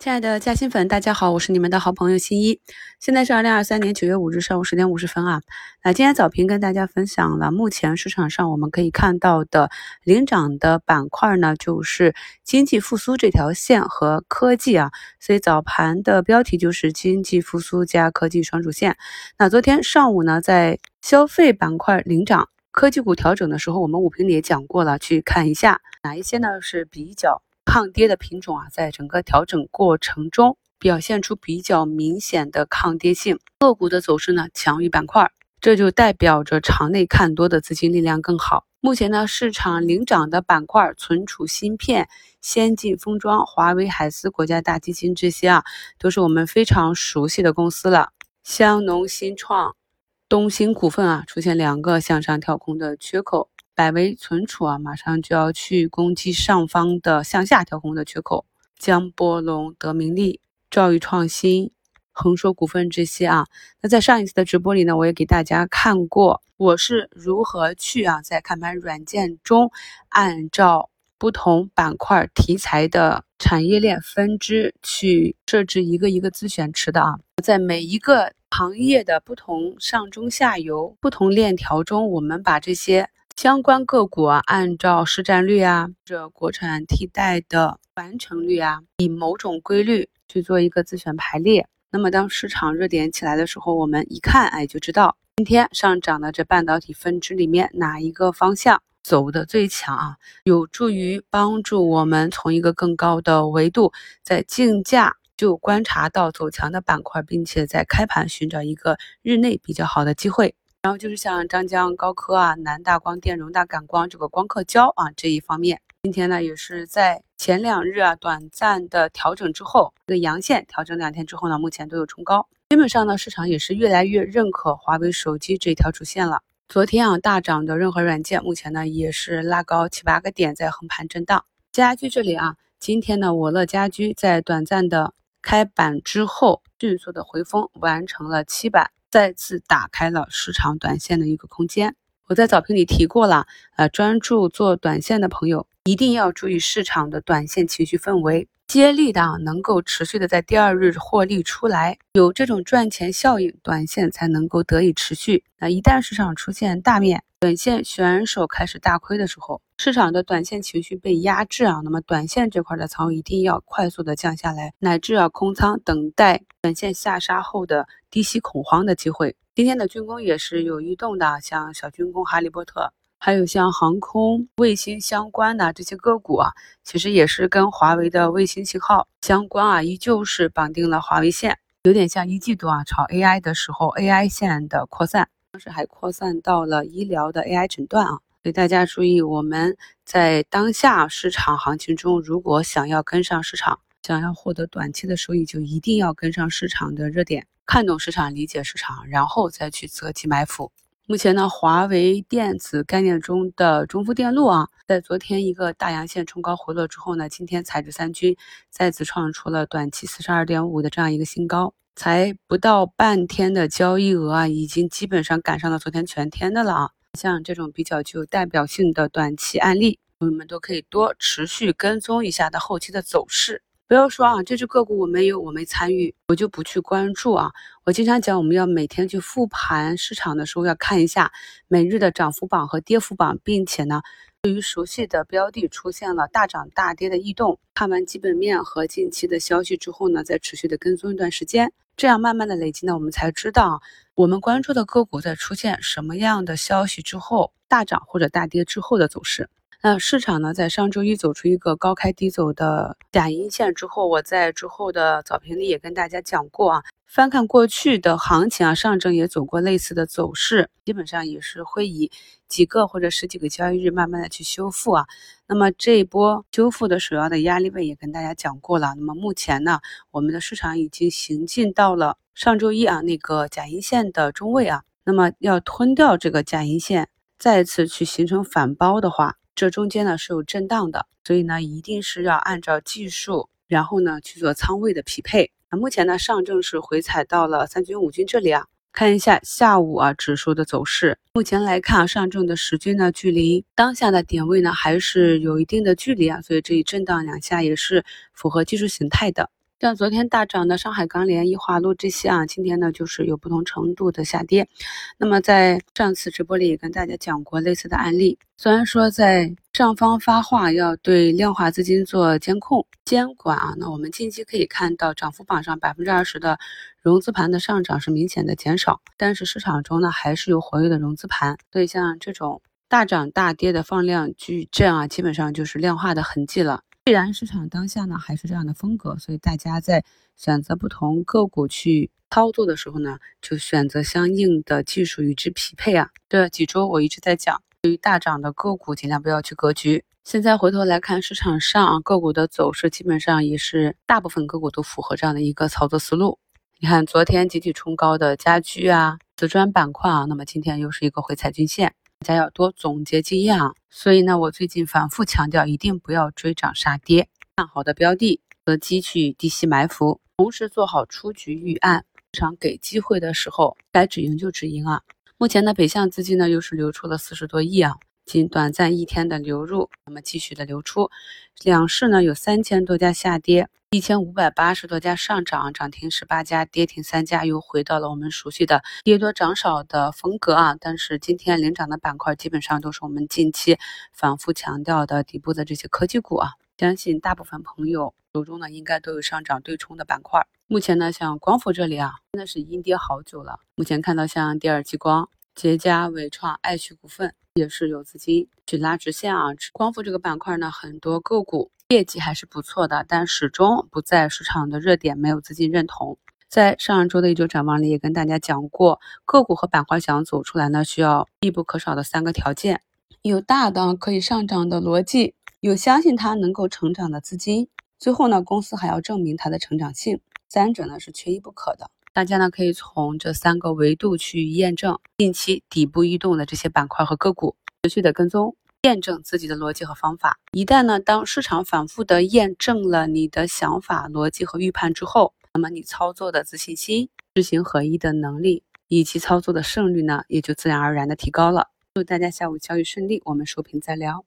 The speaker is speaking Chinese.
亲爱的嘉兴粉，大家好，我是你们的好朋友新一。现在是二零二三年九月五日上午十点五十分啊。那今天早评跟大家分享了目前市场上我们可以看到的领涨的板块呢，就是经济复苏这条线和科技啊。所以早盘的标题就是经济复苏加科技双主线。那昨天上午呢，在消费板块领涨，科技股调整的时候，我们五评里也讲过了，去看一下哪一些呢是比较。抗跌的品种啊，在整个调整过程中表现出比较明显的抗跌性，个股的走势呢强于板块，这就代表着场内看多的资金力量更好。目前呢，市场领涨的板块，存储芯片、先进封装、华为、海思、国家大基金这些啊，都是我们非常熟悉的公司了。香农新创、东兴股份啊，出现两个向上跳空的缺口。百威存储啊，马上就要去攻击上方的向下跳空的缺口。江波龙、德明利、兆易创新、恒硕股份这些啊，那在上一次的直播里呢，我也给大家看过，我是如何去啊，在看盘软件中按照不同板块题材的产业链分支去设置一个一个自选池的啊，在每一个行业的不同上中下游不同链条中，我们把这些。相关个股啊，按照市占率啊，或者国产替代的完成率啊，以某种规律去做一个自选排列。那么当市场热点起来的时候，我们一看，哎，就知道今天上涨的这半导体分支里面哪一个方向走的最强啊，有助于帮助我们从一个更高的维度，在竞价就观察到走强的板块，并且在开盘寻找一个日内比较好的机会。然后就是像张江高科啊、南大光电、荣大感光这个光刻胶啊这一方面，今天呢也是在前两日啊短暂的调整之后，这个阳线调整两天之后呢，目前都有冲高。基本上呢，市场也是越来越认可华为手机这条主线了。昨天啊大涨的任和软件，目前呢也是拉高七八个点，在横盘震荡。家居这里啊，今天呢我乐家居在短暂的开板之后，迅速的回风完成了七板。再次打开了市场短线的一个空间。我在早评里提过了，呃，专注做短线的朋友一定要注意市场的短线情绪氛围。接力的能够持续的在第二日获利出来，有这种赚钱效应，短线才能够得以持续。那一旦市场出现大面短线选手开始大亏的时候，市场的短线情绪被压制啊，那么短线这块的仓位一定要快速的降下来，乃至啊空仓等待短线下杀后的低吸恐慌的机会。今天的军工也是有异动的，像小军工、哈利波特。还有像航空、卫星相关的这些个股啊，其实也是跟华为的卫星信号相关啊，依旧是绑定了华为线，有点像一季度啊炒 AI 的时候 AI 线的扩散，当时还扩散到了医疗的 AI 诊断啊。所以大家注意，我们在当下市场行情中，如果想要跟上市场，想要获得短期的收益，就一定要跟上市场的热点，看懂市场，理解市场，然后再去择机埋伏。目前呢，华为电子概念中的中富电路啊，在昨天一个大阳线冲高回落之后呢，今天彩纸三军再次创出了短期四十二点五的这样一个新高，才不到半天的交易额啊，已经基本上赶上了昨天全天的了啊。像这种比较具有代表性的短期案例，朋友们都可以多持续跟踪一下它后期的走势。不要说啊，这只个股我没有，我没参与，我就不去关注啊。我经常讲，我们要每天去复盘市场的时候，要看一下每日的涨幅榜和跌幅榜，并且呢，对于熟悉的标的出现了大涨大跌的异动，看完基本面和近期的消息之后呢，再持续的跟踪一段时间，这样慢慢的累积呢，我们才知道我们关注的个股在出现什么样的消息之后大涨或者大跌之后的走势。那市场呢，在上周一走出一个高开低走的假阴线之后，我在之后的早评里也跟大家讲过啊，翻看过去的行情啊，上证也走过类似的走势，基本上也是会以几个或者十几个交易日慢慢的去修复啊。那么这一波修复的首要的压力位也跟大家讲过了。那么目前呢，我们的市场已经行进到了上周一啊那个假阴线的中位啊，那么要吞掉这个假阴线，再次去形成反包的话。这中间呢是有震荡的，所以呢一定是要按照技术，然后呢去做仓位的匹配。那目前呢上证是回踩到了三军五军这里啊，看一下下午啊指数的走势。目前来看啊上证的十均呢距离当下的点位呢还是有一定的距离啊，所以这一震荡两下也是符合技术形态的。像昨天大涨的上海钢联、易华路这些啊，今天呢就是有不同程度的下跌。那么在上次直播里也跟大家讲过类似的案例。虽然说在上方发话要对量化资金做监控监管啊，那我们近期可以看到涨幅榜上百分之二十的融资盘的上涨是明显的减少，但是市场中呢还是有活跃的融资盘。所以像这种大涨大跌的放量矩阵啊，基本上就是量化的痕迹了。既然市场当下呢还是这样的风格，所以大家在选择不同个股去操作的时候呢，就选择相应的技术与之匹配啊。这几周我一直在讲，对于大涨的个股尽量不要去格局。现在回头来看市场上啊个股的走势，基本上也是大部分个股都符合这样的一个操作思路。你看昨天集体冲高的家居啊、瓷砖板块啊，那么今天又是一个回踩均线。大家要多总结经验啊，所以呢，我最近反复强调，一定不要追涨杀跌，看好的标的和积去低吸埋伏，同时做好出局预案，市场给机会的时候，该止盈就止盈啊。目前呢，北向资金呢又是流出了四十多亿啊，仅短暂一天的流入，那么继续的流出，两市呢有三千多家下跌。一千五百八十多家上涨，涨停十八家，跌停三家，又回到了我们熟悉的跌多涨少的风格啊！但是今天领涨的板块基本上都是我们近期反复强调的底部的这些科技股啊，相信大部分朋友手中呢应该都有上涨对冲的板块。目前呢，像光伏这里啊，真的是阴跌好久了。目前看到像第二激光、捷佳、伟创、爱旭股份也是有资金去拉直线啊。光伏这个板块呢，很多个股。业绩还是不错的，但始终不在市场的热点，没有资金认同。在上周的一周展望里也跟大家讲过，个股和板块想走出来呢，需要必不可少的三个条件：有大的可以上涨的逻辑，有相信它能够成长的资金，最后呢，公司还要证明它的成长性。三者呢是缺一不可的。大家呢可以从这三个维度去验证近期底部异动的这些板块和个股，持续的跟踪。验证自己的逻辑和方法。一旦呢，当市场反复的验证了你的想法、逻辑和预判之后，那么你操作的自信心、知行合一的能力以及操作的胜率呢，也就自然而然的提高了。祝大家下午交易顺利，我们收评再聊。